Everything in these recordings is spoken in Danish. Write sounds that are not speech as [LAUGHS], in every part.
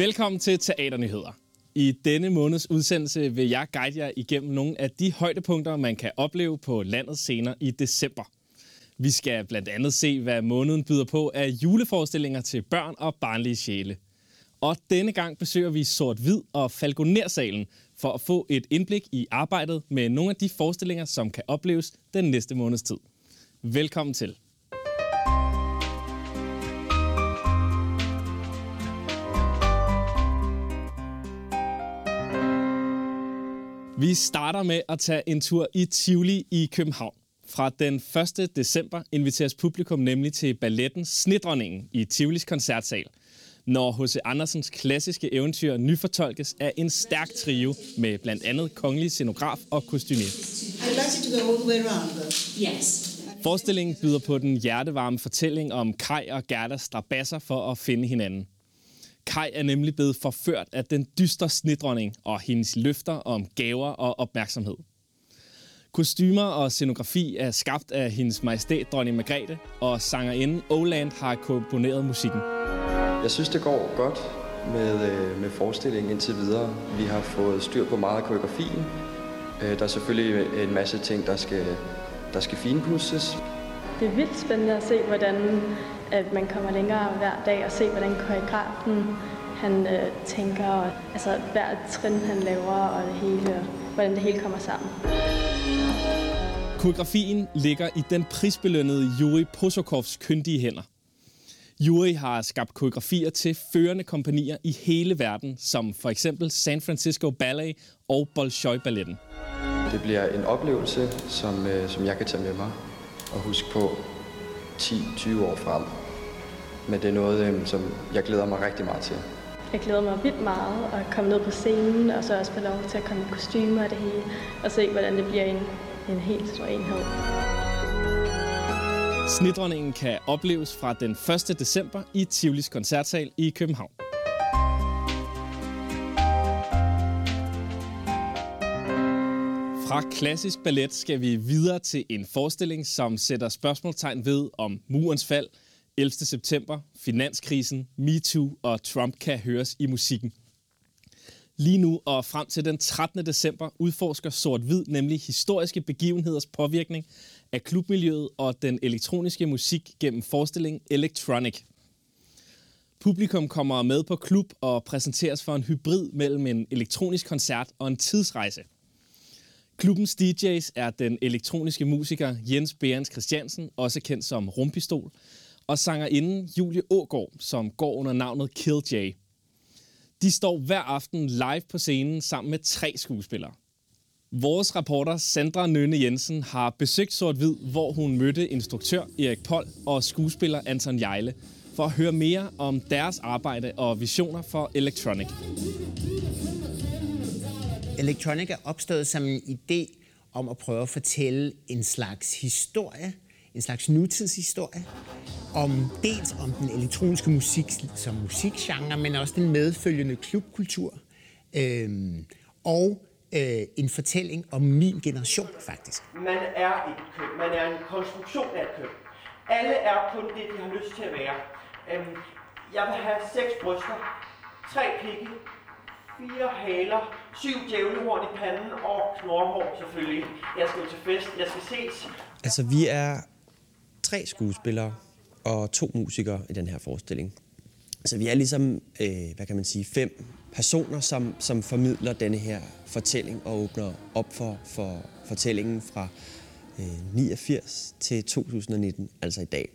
Velkommen til Teaternyheder. I denne måneds udsendelse vil jeg guide jer igennem nogle af de højdepunkter, man kan opleve på landets scener i december. Vi skal blandt andet se, hvad måneden byder på af juleforestillinger til børn og barnlige sjæle. Og denne gang besøger vi Sort-Hvid og Falconer-salen for at få et indblik i arbejdet med nogle af de forestillinger, som kan opleves den næste måneds tid. Velkommen til. Vi starter med at tage en tur i Tivoli i København. Fra den 1. december inviteres publikum nemlig til balletten Snedronningen i Tivolis koncertsal, når H.C. Andersens klassiske eventyr nyfortolkes af en stærk trio med blandt andet kongelig scenograf og kostymer. Yes. Forestillingen byder på den hjertevarme fortælling om Kai og Gerdas strabasser for at finde hinanden. Kai er nemlig blevet forført af den dystre snedronning og hendes løfter om gaver og opmærksomhed. Kostymer og scenografi er skabt af hendes majestæt dronning Margrethe, og sangerinden Oland har komponeret musikken. Jeg synes, det går godt med, øh, med forestillingen indtil videre. Vi har fået styr på meget af koreografien. Øh, Der er selvfølgelig en masse ting, der skal, der skal finpudses. Det er vildt spændende at se, hvordan at man kommer længere hver dag og se, hvordan koreografen han øh, tænker, og, altså hver trin han laver og det hele, og hvordan det hele kommer sammen. Koreografien ligger i den prisbelønnede Yuri Posokovs kyndige hænder. Yuri har skabt koreografier til førende kompanier i hele verden, som for eksempel San Francisco Ballet og Bolshoi Balletten. Det bliver en oplevelse, som, øh, som jeg kan tage med mig og huske på 10-20 år frem. Men det er noget, øh, som jeg glæder mig rigtig meget til. Jeg glæder mig vildt meget at komme ned på scenen, og så også få lov til at komme i kostymer og det hele, og se, hvordan det bliver en, en helt stor enhed. Snedronningen kan opleves fra den 1. december i Tivolis koncertsal i København. Fra klassisk ballet skal vi videre til en forestilling, som sætter spørgsmålstegn ved, om murens fald, 11. september, finanskrisen, MeToo og Trump kan høres i musikken. Lige nu og frem til den 13. december udforsker Sort-Hvid nemlig historiske begivenheders påvirkning af klubmiljøet og den elektroniske musik gennem forestillingen Electronic. Publikum kommer med på klub og præsenteres for en hybrid mellem en elektronisk koncert og en tidsrejse. Klubbens DJ's er den elektroniske musiker Jens Berens Christiansen, også kendt som Rumpistol, og sangerinden Julie Ågård, som går under navnet Kill De står hver aften live på scenen sammen med tre skuespillere. Vores reporter Sandra Nønne Jensen har besøgt Sort Hvid, hvor hun mødte instruktør Erik Pold og skuespiller Anton Jejle, for at høre mere om deres arbejde og visioner for Electronic. Electronic er opstået som en idé om at prøve at fortælle en slags historie, en slags nutidshistorie, om dels om den elektroniske musik som musikgenre, men også den medfølgende klubkultur, øhm, og øh, en fortælling om min generation faktisk. Man er et køn. Man er en konstruktion af et køn. Alle er kun det, de har lyst til at være. Øhm, jeg vil have seks bryster, tre pigge, fire haler, syv djævlehorn i panden og knorhår selvfølgelig. Jeg skal til fest, jeg skal ses. Altså, vi er tre skuespillere og to musikere i den her forestilling. Så vi er ligesom, øh, hvad kan man sige, fem personer, som, som formidler denne her fortælling og åbner op for, for fortællingen fra øh, 89 til 2019, altså i dag.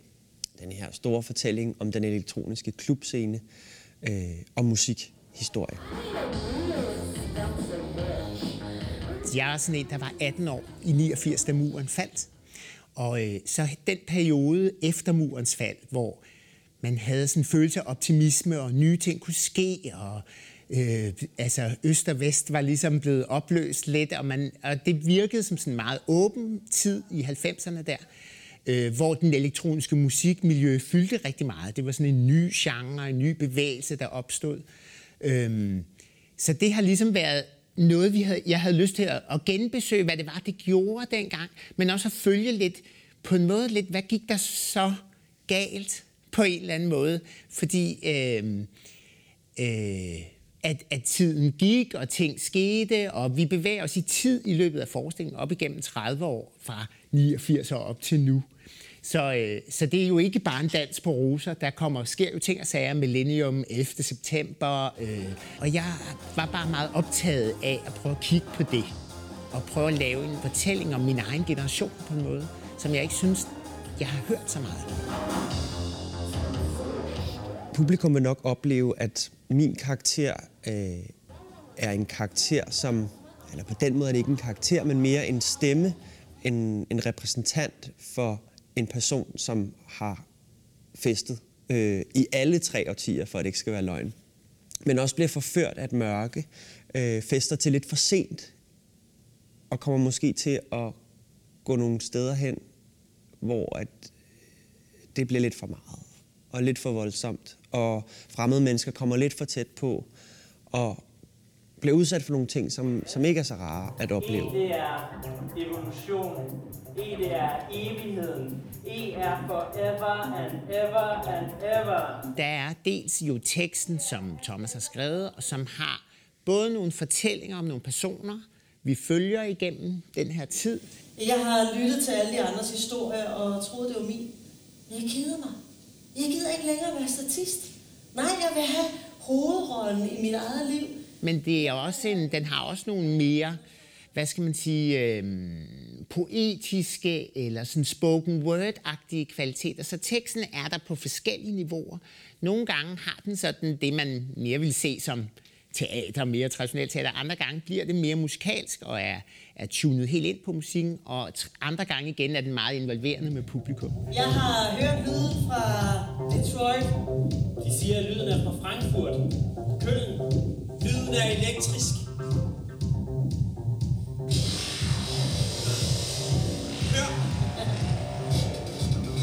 Den her store fortælling om den elektroniske klubscene øh, og musikhistorie. Jeg er sådan en, der var 18 år i 89, da muren faldt. Og øh, så den periode efter murens fald, hvor man havde sådan en følelse af optimisme, og nye ting kunne ske, og øh, altså øst og vest var ligesom blevet opløst lidt, og, man, og det virkede som sådan en meget åben tid i 90'erne der, øh, hvor den elektroniske musikmiljø fyldte rigtig meget. Det var sådan en ny genre, en ny bevægelse, der opstod. Øh, så det har ligesom været noget, vi havde, jeg havde lyst til at, at genbesøge, hvad det var, det gjorde dengang, men også at følge lidt, på en måde lidt, hvad gik der så galt på en eller anden måde? Fordi øh, øh, at, at tiden gik, og ting skete, og vi bevæger os i tid i løbet af forskningen op igennem 30 år, fra 89 år op til nu. Så, øh, så det er jo ikke bare en dans på roser. Der kommer, sker jo ting og sager, millennium, 11. september. Øh, og jeg var bare meget optaget af at prøve at kigge på det. Og prøve at lave en fortælling om min egen generation på en måde, som jeg ikke synes, jeg har hørt så meget. Publikum vil nok opleve, at min karakter øh, er en karakter, som, eller på den måde er det ikke en karakter, men mere en stemme, en, en repræsentant for en person, som har festet øh, i alle tre årtier, for at det ikke skal være løgn. Men også bliver forført af et mørke, øh, fester til lidt for sent, og kommer måske til at gå nogle steder hen, hvor at det bliver lidt for meget og lidt for voldsomt, og fremmede mennesker kommer lidt for tæt på, og bliver udsat for nogle ting, som, som ikke er så rare at opleve. E, det er evolution. E, det er evigheden. E er forever and ever and ever. Der er dels jo teksten, som Thomas har skrevet, og som har både nogle fortællinger om nogle personer, vi følger igennem den her tid. Jeg har lyttet til alle de andres historier og troede, det var min. Jeg keder mig. Jeg gider ikke længere være statist. Nej, jeg vil have hovedrollen i mit eget liv. Men det er også en, den har også nogle mere, hvad skal man sige, øh, poetiske eller sådan spoken word-agtige kvaliteter. Så teksten er der på forskellige niveauer. Nogle gange har den sådan det, man mere vil se som teater, mere traditionelt teater. Andre gange bliver det mere musikalsk og er, er tunet helt ind på musikken, og andre gange igen er den meget involverende med publikum. Jeg har hørt lyden fra Detroit. De siger, at lyden er fra Frankfurt. Køln. Lyden er elektrisk. Hør.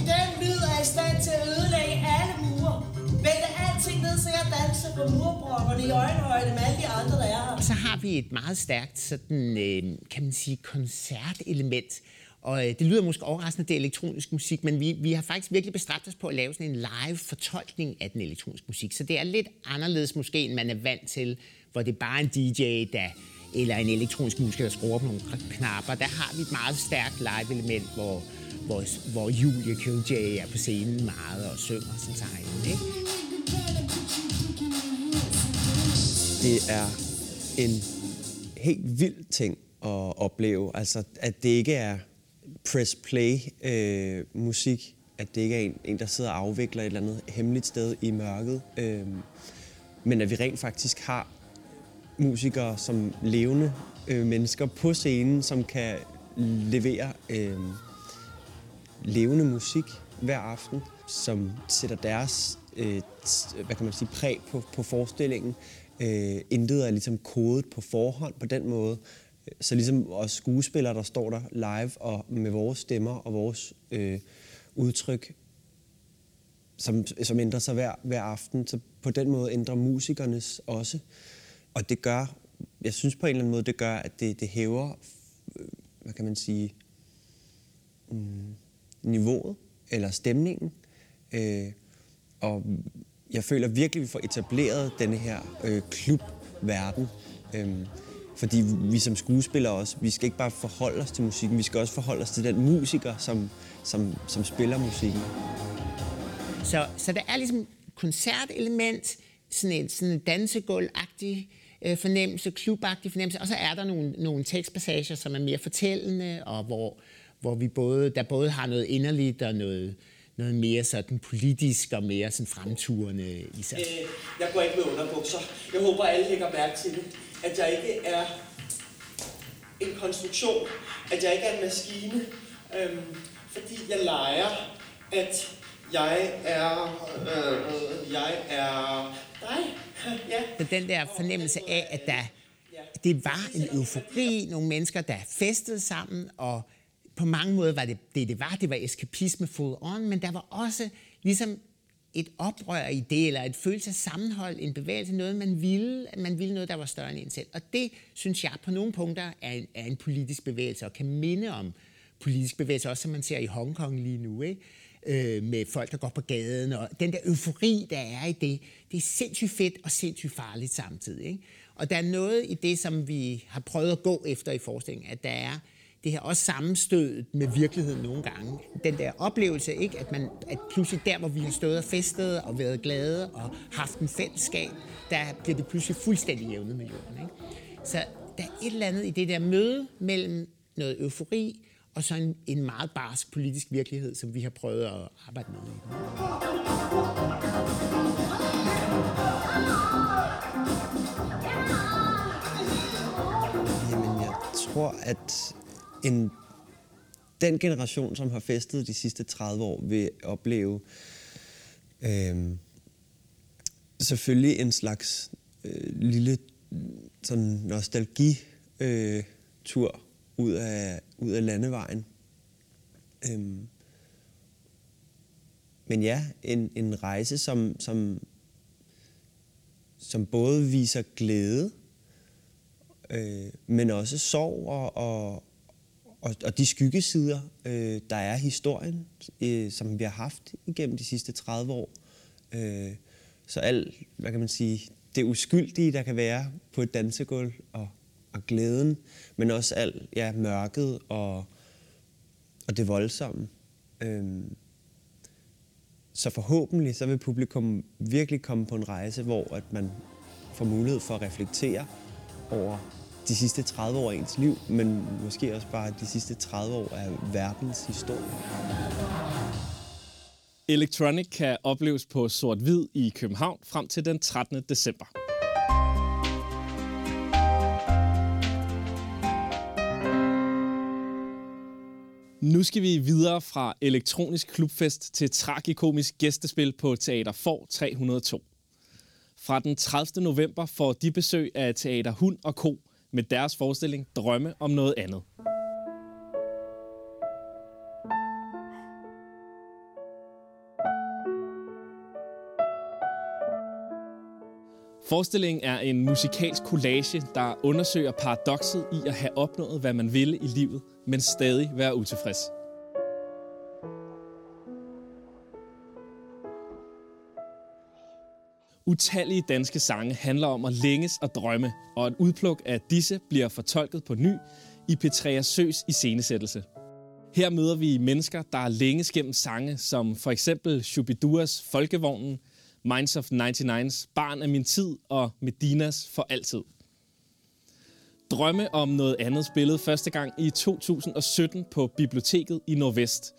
Den lyd er i stand til at ødelægge alle mure. Vælte alting ned, så jeg danser på murbrokkerne i øjenhøjde med alle de andre, der er her. Og så har vi et meget stærkt sådan, øh, kan man sige, koncertelement. Og øh, det lyder måske overraskende, det er elektronisk musik, men vi, vi har faktisk virkelig bestræbt os på at lave sådan en live fortolkning af den elektroniske musik. Så det er lidt anderledes måske, end man er vant til, hvor det er bare en DJ, der, eller en elektronisk musiker, der skruer på nogle knapper. Der har vi et meget stærkt live-element, hvor, hvor, hvor Julie QJ er på scenen meget og synger som sang. Ikke? Det er en helt vild ting at opleve. Altså, at det ikke er press play øh, musik, at det ikke er en, en, der sidder og afvikler et eller andet hemmeligt sted i mørket, øh, men at vi rent faktisk har musikere som levende øh, mennesker på scenen, som kan levere øh, levende musik hver aften, som sætter deres øh, hvad kan man sige, præg på, på forestillingen. Øh, intet er ligesom kodet på forhånd på den måde. Så ligesom os skuespillere, der står der live og med vores stemmer og vores øh, udtryk, som, som ændrer sig hver, hver aften, så på den måde ændrer musikernes også. Og det gør, jeg synes på en eller anden måde, det gør, at det, det hæver, øh, hvad kan man sige, mm, niveauet eller stemningen. Øh, og jeg føler virkelig, at vi får etableret denne her øh, klubverden. Øh, fordi vi som skuespillere også, vi skal ikke bare forholde os til musikken, vi skal også forholde os til den musiker, som, som, som spiller musikken. Så, så der er ligesom koncertelement, sådan en, sådan en dansegulv-agtig øh, fornemmelse, klubagtig fornemmelse, og så er der nogle, nogle tekstpassager, som er mere fortællende, og hvor, hvor vi både, der både har noget inderligt og noget, noget mere sådan politisk og mere sådan fremturende i sig. Øh, jeg går ikke med underbukser. Jeg håber, alle lægger mærke til det. At jeg ikke er en konstruktion. At jeg ikke er en maskine. Øhm, fordi jeg leger, at jeg er... Øh, jeg er dig. [LAUGHS] ja. Så den der fornemmelse af, at der, det var en eufori, nogle mennesker, der festede sammen, og på mange måder var det det, det var. Det var eskapisme full on, men der var også ligesom et oprør i det, eller et følelse af sammenhold, en bevægelse, noget man ville, man ville noget, der var større end en selv. Og det, synes jeg, på nogle punkter er en, er en politisk bevægelse, og kan minde om politisk bevægelse, også som man ser i Hongkong lige nu. Ikke? øh, med folk, der går på gaden, og den der eufori, der er i det, det er sindssygt fedt og sindssygt farligt samtidig. Ikke? Og der er noget i det, som vi har prøvet at gå efter i forskningen, at der er det her også sammenstødet med virkeligheden nogle gange. Den der oplevelse, ikke? At, man, at pludselig der, hvor vi har stået og festet og været glade og haft en fællesskab, der bliver det pludselig fuldstændig jævnet med jorden. Ikke? Så der er et eller andet i det der møde mellem noget eufori og så en, en meget barsk politisk virkelighed, som vi har prøvet at arbejde med. Jamen, jeg tror, at en, den generation, som har festet de sidste 30 år, vil opleve øh, selvfølgelig en slags øh, lille sådan nostalgi øh, tur ud, af, ud af landevejen. Øh, men ja, en, en rejse, som, som, som både viser glæde, øh, men også sorg og, og, og, og de skyggesider, øh, der er historien, øh, som vi har haft igennem de sidste 30 år. Øh, så alt, hvad kan man sige, det uskyldige, der kan være på et dansegulv, og, og glæden, men også alt ja, mørket og, og det voldsomme. Øh, så forhåbentlig så vil publikum virkelig komme på en rejse, hvor at man får mulighed for at reflektere over de sidste 30 år af ens liv, men måske også bare de sidste 30 år af verdens historie. Electronic kan opleves på Sort-Hvid i København frem til den 13. december. Nu skal vi videre fra elektronisk klubfest til tragikomisk gæstespil på Teater For 302. Fra den 30. november får de besøg af Teater Hund og Ko med deres forestilling Drømme om noget andet. Forestillingen er en musikalsk collage, der undersøger paradokset i at have opnået, hvad man ville i livet, men stadig være utilfreds. Utallige danske sange handler om at længes og drømme, og et udpluk af disse bliver fortolket på ny i Petrea Søs iscenesættelse. Her møder vi mennesker, der er længes gennem sange, som for eksempel Shubiduas Folkevognen, Minds of 99's Barn af min tid og Medinas For altid. Drømme om noget andet spillede første gang i 2017 på Biblioteket i Nordvest,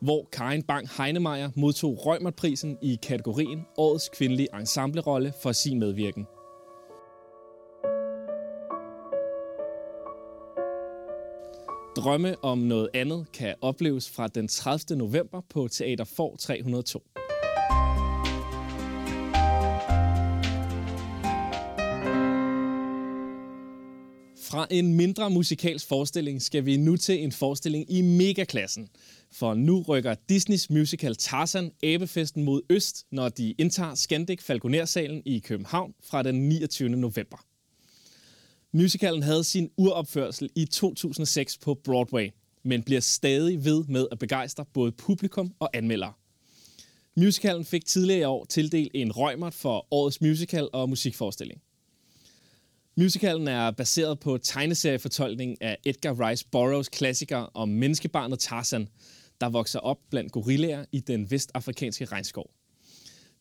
hvor Karin Bang Heinemeier modtog Rømerprisen i kategorien Årets kvindelige ensemblerolle for sin medvirken. Drømme om noget andet kan opleves fra den 30. november på Teater For 302. Fra en mindre musikalsk forestilling skal vi nu til en forestilling i megaklassen. For nu rykker Disneys musical Tarzan Abefesten mod øst, når de indtager Scandic Falconer-salen i København fra den 29. november. Musicalen havde sin uropførsel i 2006 på Broadway, men bliver stadig ved med at begejstre både publikum og anmeldere. Musicalen fik tidligere i år tildelt en Røgmert for årets musical og musikforestilling. Musicalen er baseret på tegneseriefortolkning af Edgar Rice Burroughs klassiker om menneskebarnet Tarzan, der vokser op blandt gorillaer i den vestafrikanske regnskov.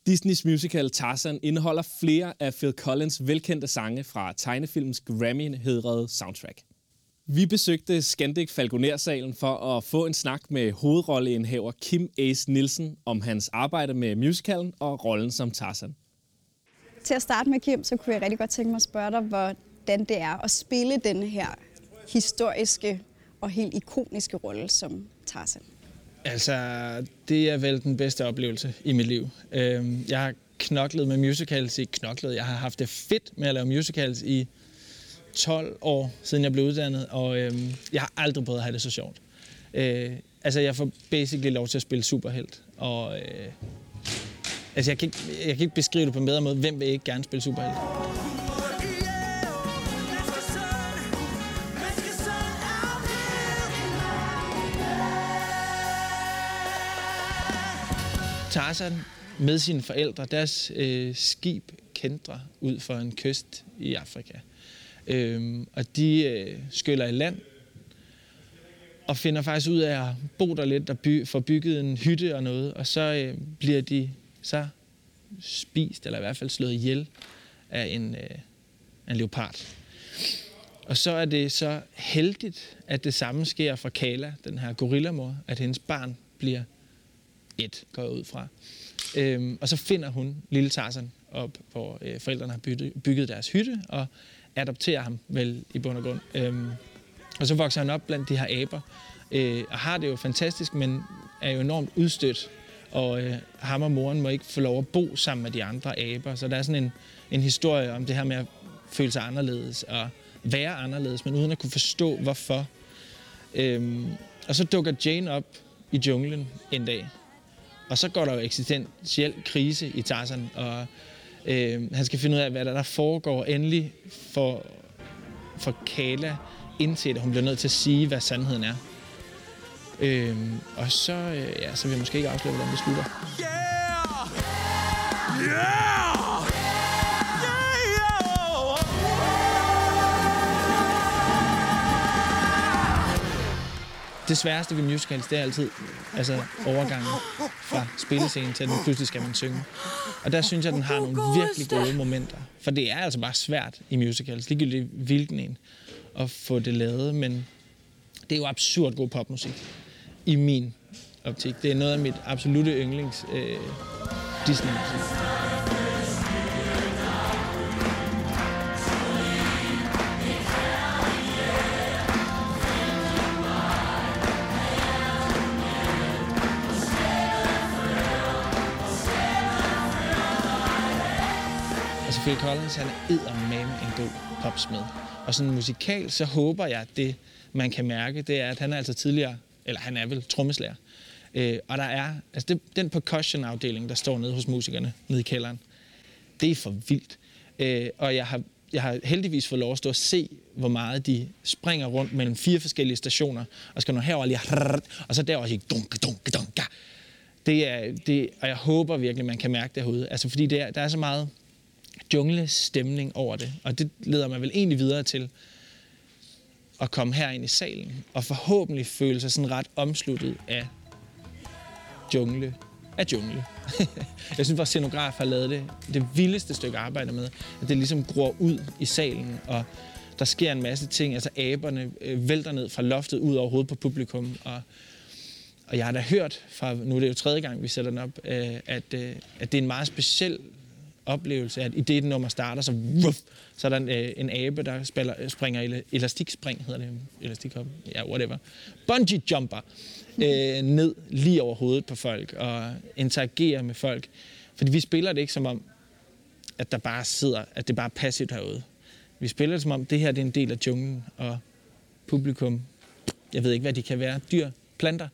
Disneys musical Tarzan indeholder flere af Phil Collins velkendte sange fra tegnefilmens Grammy-hedrede soundtrack. Vi besøgte Scandic Falconer-salen for at få en snak med hovedrolleindhaver Kim Ace Nielsen om hans arbejde med musicalen og rollen som Tarzan. Til at starte med, Kim, så kunne jeg rigtig godt tænke mig at spørge dig, hvordan det er at spille den her historiske og helt ikoniske rolle som Tarzan. Altså, det er vel den bedste oplevelse i mit liv. Øhm, jeg har knoklet med musicals i knoklet. Jeg har haft det fedt med at lave musicals i 12 år, siden jeg blev uddannet, og øhm, jeg har aldrig prøvet at have det så sjovt. Øh, altså, jeg får basically lov til at spille superhelt, og øh, altså, jeg, kan ikke, jeg kan ikke beskrive det på en bedre måde. Hvem vil ikke gerne spille superhelt? Tarzan med sine forældre, deres øh, skib kendrer ud for en kyst i Afrika. Øhm, og de øh, skyller i land og finder faktisk ud af at bo der lidt og by, få bygget en hytte og noget, og så øh, bliver de så spist, eller i hvert fald slået ihjel af en, øh, en leopard. Og så er det så heldigt, at det samme sker for Kala, den her gorillamor, at hendes barn bliver et, går jeg ud fra. Øhm, og så finder hun lille Tarzan op, hvor øh, forældrene har bygget, bygget deres hytte, og adopterer ham vel i bund og grund. Øhm, og så vokser han op blandt de her aber, øh, og har det jo fantastisk, men er jo enormt udstødt. Og øh, ham og moren må ikke få lov at bo sammen med de andre aber. Så der er sådan en, en historie om det her med at føle sig anderledes og være anderledes, men uden at kunne forstå, hvorfor. Øhm, og så dukker Jane op i junglen en dag. Og så går der jo eksistentiel krise i Tarzan, og øh, han skal finde ud af, hvad der, der foregår endelig for, for Kala, indtil at hun bliver nødt til at sige, hvad sandheden er. Øh, og så, øh, ja, så vil jeg måske ikke afsløre, hvordan det slutter. Yeah! Yeah! Det sværeste ved musicals, det er altid altså overgangen fra spillescenen til, at nu pludselig skal man synge. Og der synes jeg, at den har nogle virkelig gode momenter. For det er altså bare svært i musicals, ligegyldigt hvilken en, at få det lavet. Men det er jo absurd god popmusik i min optik. Det er noget af mit absolute yndlings øh, Disney-musik. Altså Phil Collins, han er eddermame en god popsmed. Og sådan musikal, så håber jeg, at det, man kan mærke, det er, at han er altså tidligere, eller han er vel trommeslager. Øh, og der er, altså det, den percussion-afdeling, der står nede hos musikerne, nede i kælderen, det er for vildt. Øh, og jeg har, jeg har heldigvis fået lov at stå og se, hvor meget de springer rundt mellem fire forskellige stationer, og skal nå herover lige, og så derover sige, dunke, dunke, dunke. Det er, det, og jeg håber virkelig, man kan mærke det herude. Altså, fordi det er, der er så meget junglestemning over det. Og det leder mig vel egentlig videre til at komme herind i salen og forhåbentlig føle sig sådan ret omsluttet af jungle. Af jungle. [LAUGHS] jeg synes, at scenograf har lavet det, det vildeste stykke arbejde med, at det ligesom gror ud i salen, og der sker en masse ting. Altså aberne øh, vælter ned fra loftet ud over hovedet på publikum, og og jeg har da hørt fra, nu er det jo tredje gang, vi sætter den op, øh, at, øh, at det er en meget speciel oplevelse, at i det nummer starter, så, wuff, så er der en, øh, en abe, der spiller, springer elastikspring, hedder det, elastikhop, ja, whatever, bungee jumper, øh, ned lige over hovedet på folk, og interagerer med folk. Fordi vi spiller det ikke som om, at der bare sidder, at det bare er passivt herude. Vi spiller det som om, det her det er en del af junglen, og publikum, jeg ved ikke, hvad de kan være, dyr, planter.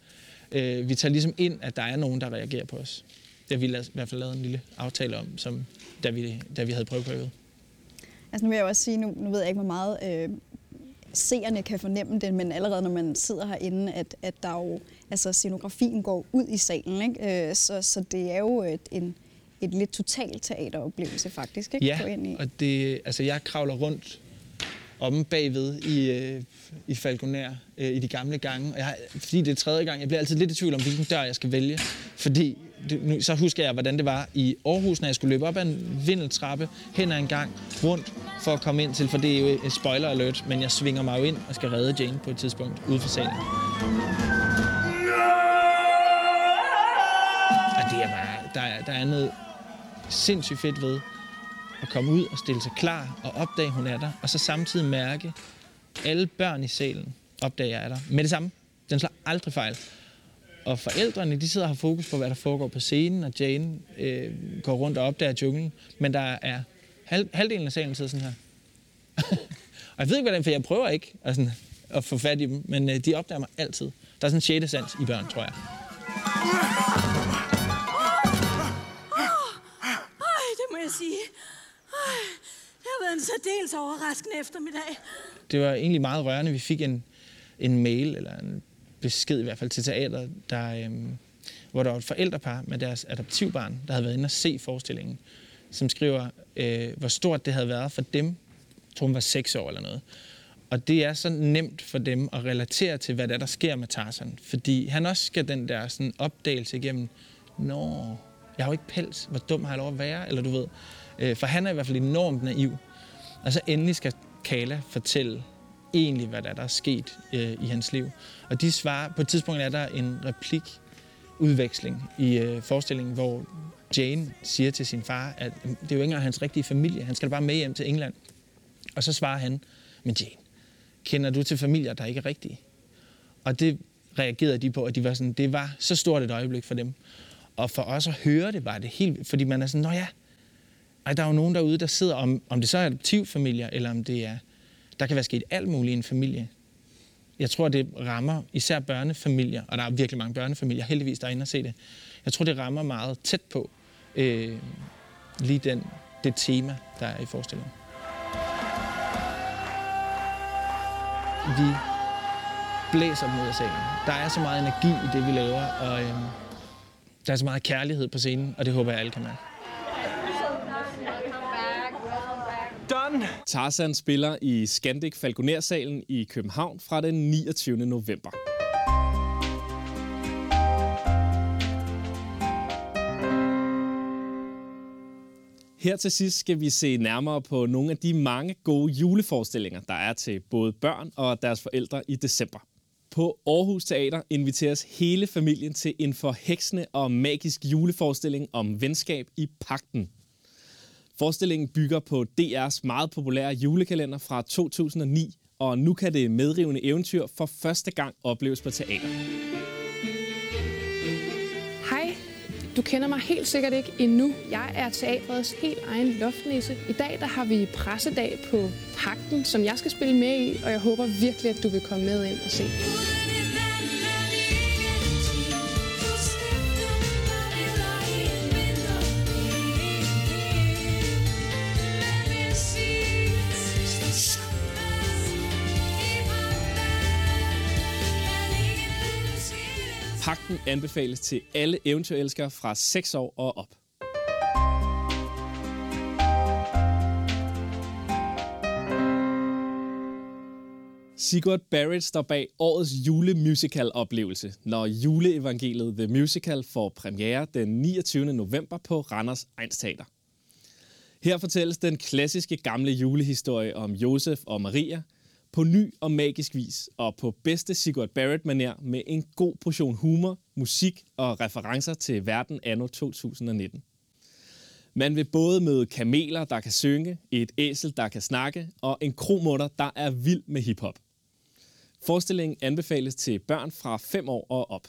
Øh, vi tager ligesom ind, at der er nogen, der reagerer på os. Det har vi i hvert fald lavet en lille aftale om, som, da, vi, da vi havde prøvet. Altså nu vil jeg også sige, nu, nu ved jeg ikke, hvor meget øh, seerne kan fornemme det, men allerede når man sidder herinde, at, at der jo, altså scenografien går ud i salen, ikke? Øh, så, så det er jo et, en, et lidt totalt teateroplevelse faktisk, ikke? Ja, ind i. og det, altså jeg kravler rundt om bagved i, øh, i Falconer øh, i de gamle gange. Og jeg, fordi det er tredje gang, jeg bliver altid lidt i tvivl om, hvilken dør jeg skal vælge. Fordi så husker jeg, hvordan det var i Aarhus, når jeg skulle løbe op ad en vindeltrappe, hen ad en gang, rundt for at komme ind til, for det er jo et spoiler alert, men jeg svinger mig jo ind og skal redde Jane på et tidspunkt ude for salen. Og det er bare, der, er, der er noget sindssygt fedt ved at komme ud og stille sig klar og opdage, hun er der, og så samtidig mærke, alle børn i salen opdager, jeg er der. Med det samme. Den slår aldrig fejl. Og forældrene, de sidder og har fokus på, hvad der foregår på scenen, og Jane øh, går rundt og opdager junglen. Men der er halv, halvdelen af salen sidder sådan her. [LAUGHS] og jeg ved ikke, hvordan, for jeg prøver ikke altså, at få fat i dem, men øh, de opdager mig altid. Der er sådan en sjette sans i børn, tror jeg. Ej, det må jeg sige. Ej, det har været en særdeles overraskende eftermiddag. Det var egentlig meget rørende. Vi fik en, en mail, eller en besked i hvert fald til teateret, der, øhm, hvor der var et forældrepar med deres adoptivbarn, der havde været inde og se forestillingen, som skriver, øh, hvor stort det havde været for dem. Jeg tror, hun var seks år eller noget. Og det er så nemt for dem at relatere til, hvad der, er, der sker med Tarzan. Fordi han også skal den der sådan, opdagelse igennem, Nå, jeg har jo ikke pels, hvor dum har jeg lov at være, eller du ved. Øh, for han er i hvert fald enormt naiv. Og så endelig skal Kala fortælle egentlig, hvad der er, der er sket øh, i hans liv. Og de svarer, på et tidspunkt er der en replikudveksling i øh, forestillingen, hvor Jane siger til sin far, at det er jo ikke engang hans rigtige familie, han skal bare med hjem til England. Og så svarer han, men Jane, kender du til familier, der ikke er rigtige? Og det reagerede de på, at de var sådan, det var så stort et øjeblik for dem. Og for os at høre det, var det helt, fordi man er sådan, nå ja, ej, der er jo nogen derude, der sidder, om, om det så er adoptivfamilier, eller om det er, der kan være sket alt muligt i en familie. Jeg tror, det rammer især børnefamilier, og der er virkelig mange børnefamilier, heldigvis, der er inde og se det. Jeg tror, det rammer meget tæt på øh, lige den, det tema, der er i forestillingen. Vi blæser dem ud af salen. Der er så meget energi i det, vi laver, og øh, der er så meget kærlighed på scenen, og det håber jeg, alle kan mærke. Tarzan spiller i Scandic Falconer-salen i København fra den 29. november. Her til sidst skal vi se nærmere på nogle af de mange gode juleforestillinger, der er til både børn og deres forældre i december. På Aarhus Teater inviteres hele familien til en forheksende og magisk juleforestilling om venskab i pakten. Forestillingen bygger på DR's meget populære julekalender fra 2009, og nu kan det medrivende eventyr for første gang opleves på teater. Hej, du kender mig helt sikkert ikke endnu. Jeg er teatrets helt egen loftnisse. I dag der har vi pressedag på Pakten, som jeg skal spille med i, og jeg håber virkelig, at du vil komme med ind og se. Pakten anbefales til alle eventyrelskere fra 6 år og op. Sigurd Barrett står bag årets julemusical-oplevelse, når juleevangeliet The Musical får premiere den 29. november på Randers Egnsteater. Her fortælles den klassiske gamle julehistorie om Josef og Maria – på ny og magisk vis, og på bedste Sigurd Barrett-manér med en god portion humor, musik og referencer til verden anno 2019. Man vil både møde kameler, der kan synge, et æsel, der kan snakke, og en kromutter, der er vild med hiphop. Forestillingen anbefales til børn fra 5 år og op.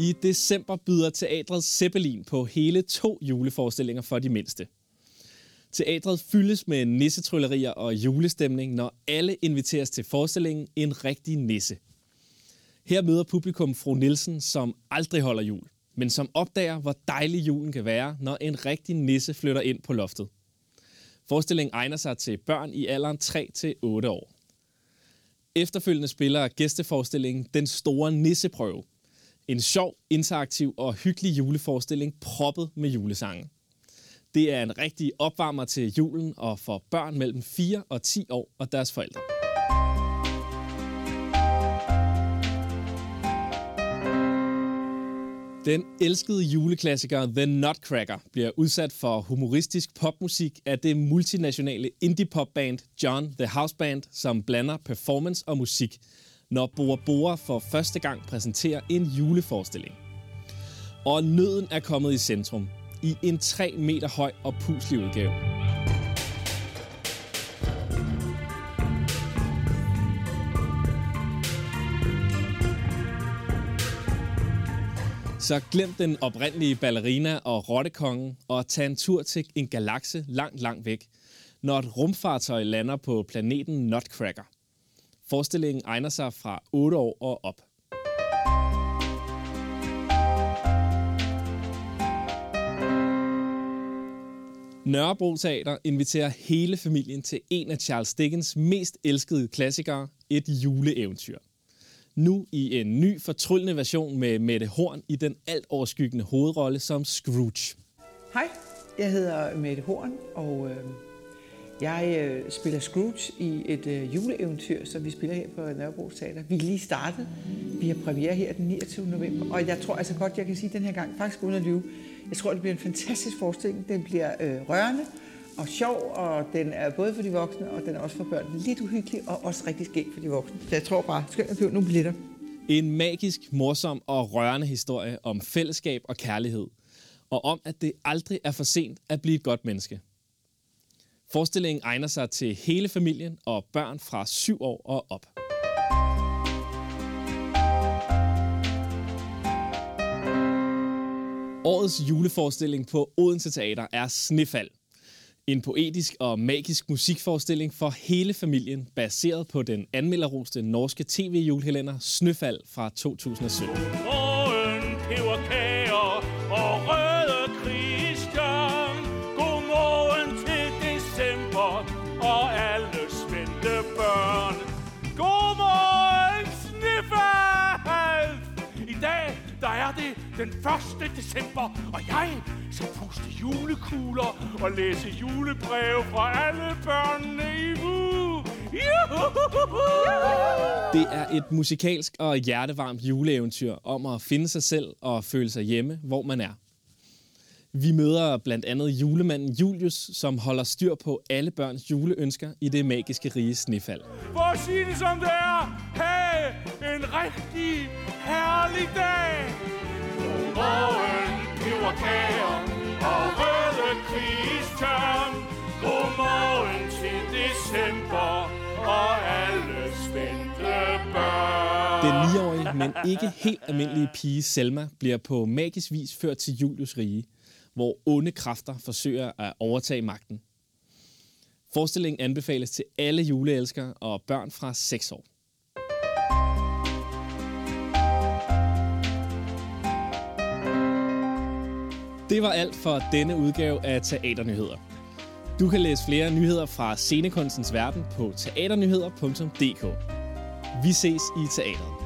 I december byder teatret Zeppelin på hele to juleforestillinger for de mindste. Teatret fyldes med nissetryllerier og julestemning, når alle inviteres til forestillingen En rigtig nisse. Her møder publikum fru Nielsen, som aldrig holder jul, men som opdager, hvor dejlig julen kan være, når en rigtig nisse flytter ind på loftet. Forestillingen egner sig til børn i alderen 3-8 år. Efterfølgende spiller gæsteforestillingen Den Store Nisseprøve, en sjov, interaktiv og hyggelig juleforestilling proppet med julesange. Det er en rigtig opvarmer til julen og for børn mellem 4 og 10 år og deres forældre. Den elskede juleklassiker The Nutcracker bliver udsat for humoristisk popmusik af det multinationale indie-popband John the House Band, som blander performance og musik – når Bora Bora for første gang præsenterer en juleforestilling. Og nøden er kommet i centrum i en 3 meter høj og puslig udgave. Så glem den oprindelige ballerina og rottekongen og tag en tur til en galakse langt, langt væk, når et rumfartøj lander på planeten Nutcracker – Forestillingen egner sig fra 8 år og op. Nørrebro Teater inviterer hele familien til en af Charles Dickens mest elskede klassikere, et juleeventyr. Nu i en ny fortryllende version med Mette Horn i den alt overskyggende hovedrolle som Scrooge. Hej, jeg hedder Mette Horn, og øh, jeg øh, spiller Scrooge i et øh, juleeventyr, som vi spiller her på Nørrebro Teater. Vi er lige startet. Vi har premiere her den 29. november, og jeg tror altså godt, jeg kan sige den her gang, faktisk uden at lyve, jeg tror, det bliver en fantastisk forestilling. Den bliver øh, rørende og sjov, og den er både for de voksne, og den er også for børn. Lidt uhyggelig, og også rigtig skæg for de voksne. Så jeg tror bare, skal jeg købe nogle billetter. En magisk, morsom og rørende historie om fællesskab og kærlighed. Og om, at det aldrig er for sent at blive et godt menneske. Forestillingen egner sig til hele familien og børn fra 7 år og op. Årets juleforestilling på Odense Teater er Snefald. En poetisk og magisk musikforestilling for hele familien, baseret på den anmelderroste norske tv-julekalender Snøfald fra 2017. Morgen, peberkager den 1. december, og jeg skal puste julekugler og læse julebreve fra alle børnene i uge. Det er et musikalsk og hjertevarmt juleeventyr om at finde sig selv og føle sig hjemme, hvor man er. Vi møder blandt andet julemanden Julius, som holder styr på alle børns juleønsker i det magiske rige Snefald. For at sige det som det er, have en rigtig herlig dag. Godmorgen, kager og røde Christian. Godmorgen til december og alle spændte børn. Den 9-årige, men ikke helt almindelige pige Selma bliver på magisk vis ført til Julius rige, hvor onde kræfter forsøger at overtage magten. Forestillingen anbefales til alle juleelskere og børn fra 6 år. Det var alt for denne udgave af Teaternyheder. Du kan læse flere nyheder fra scenekunstens verden på teaternyheder.dk. Vi ses i teateret.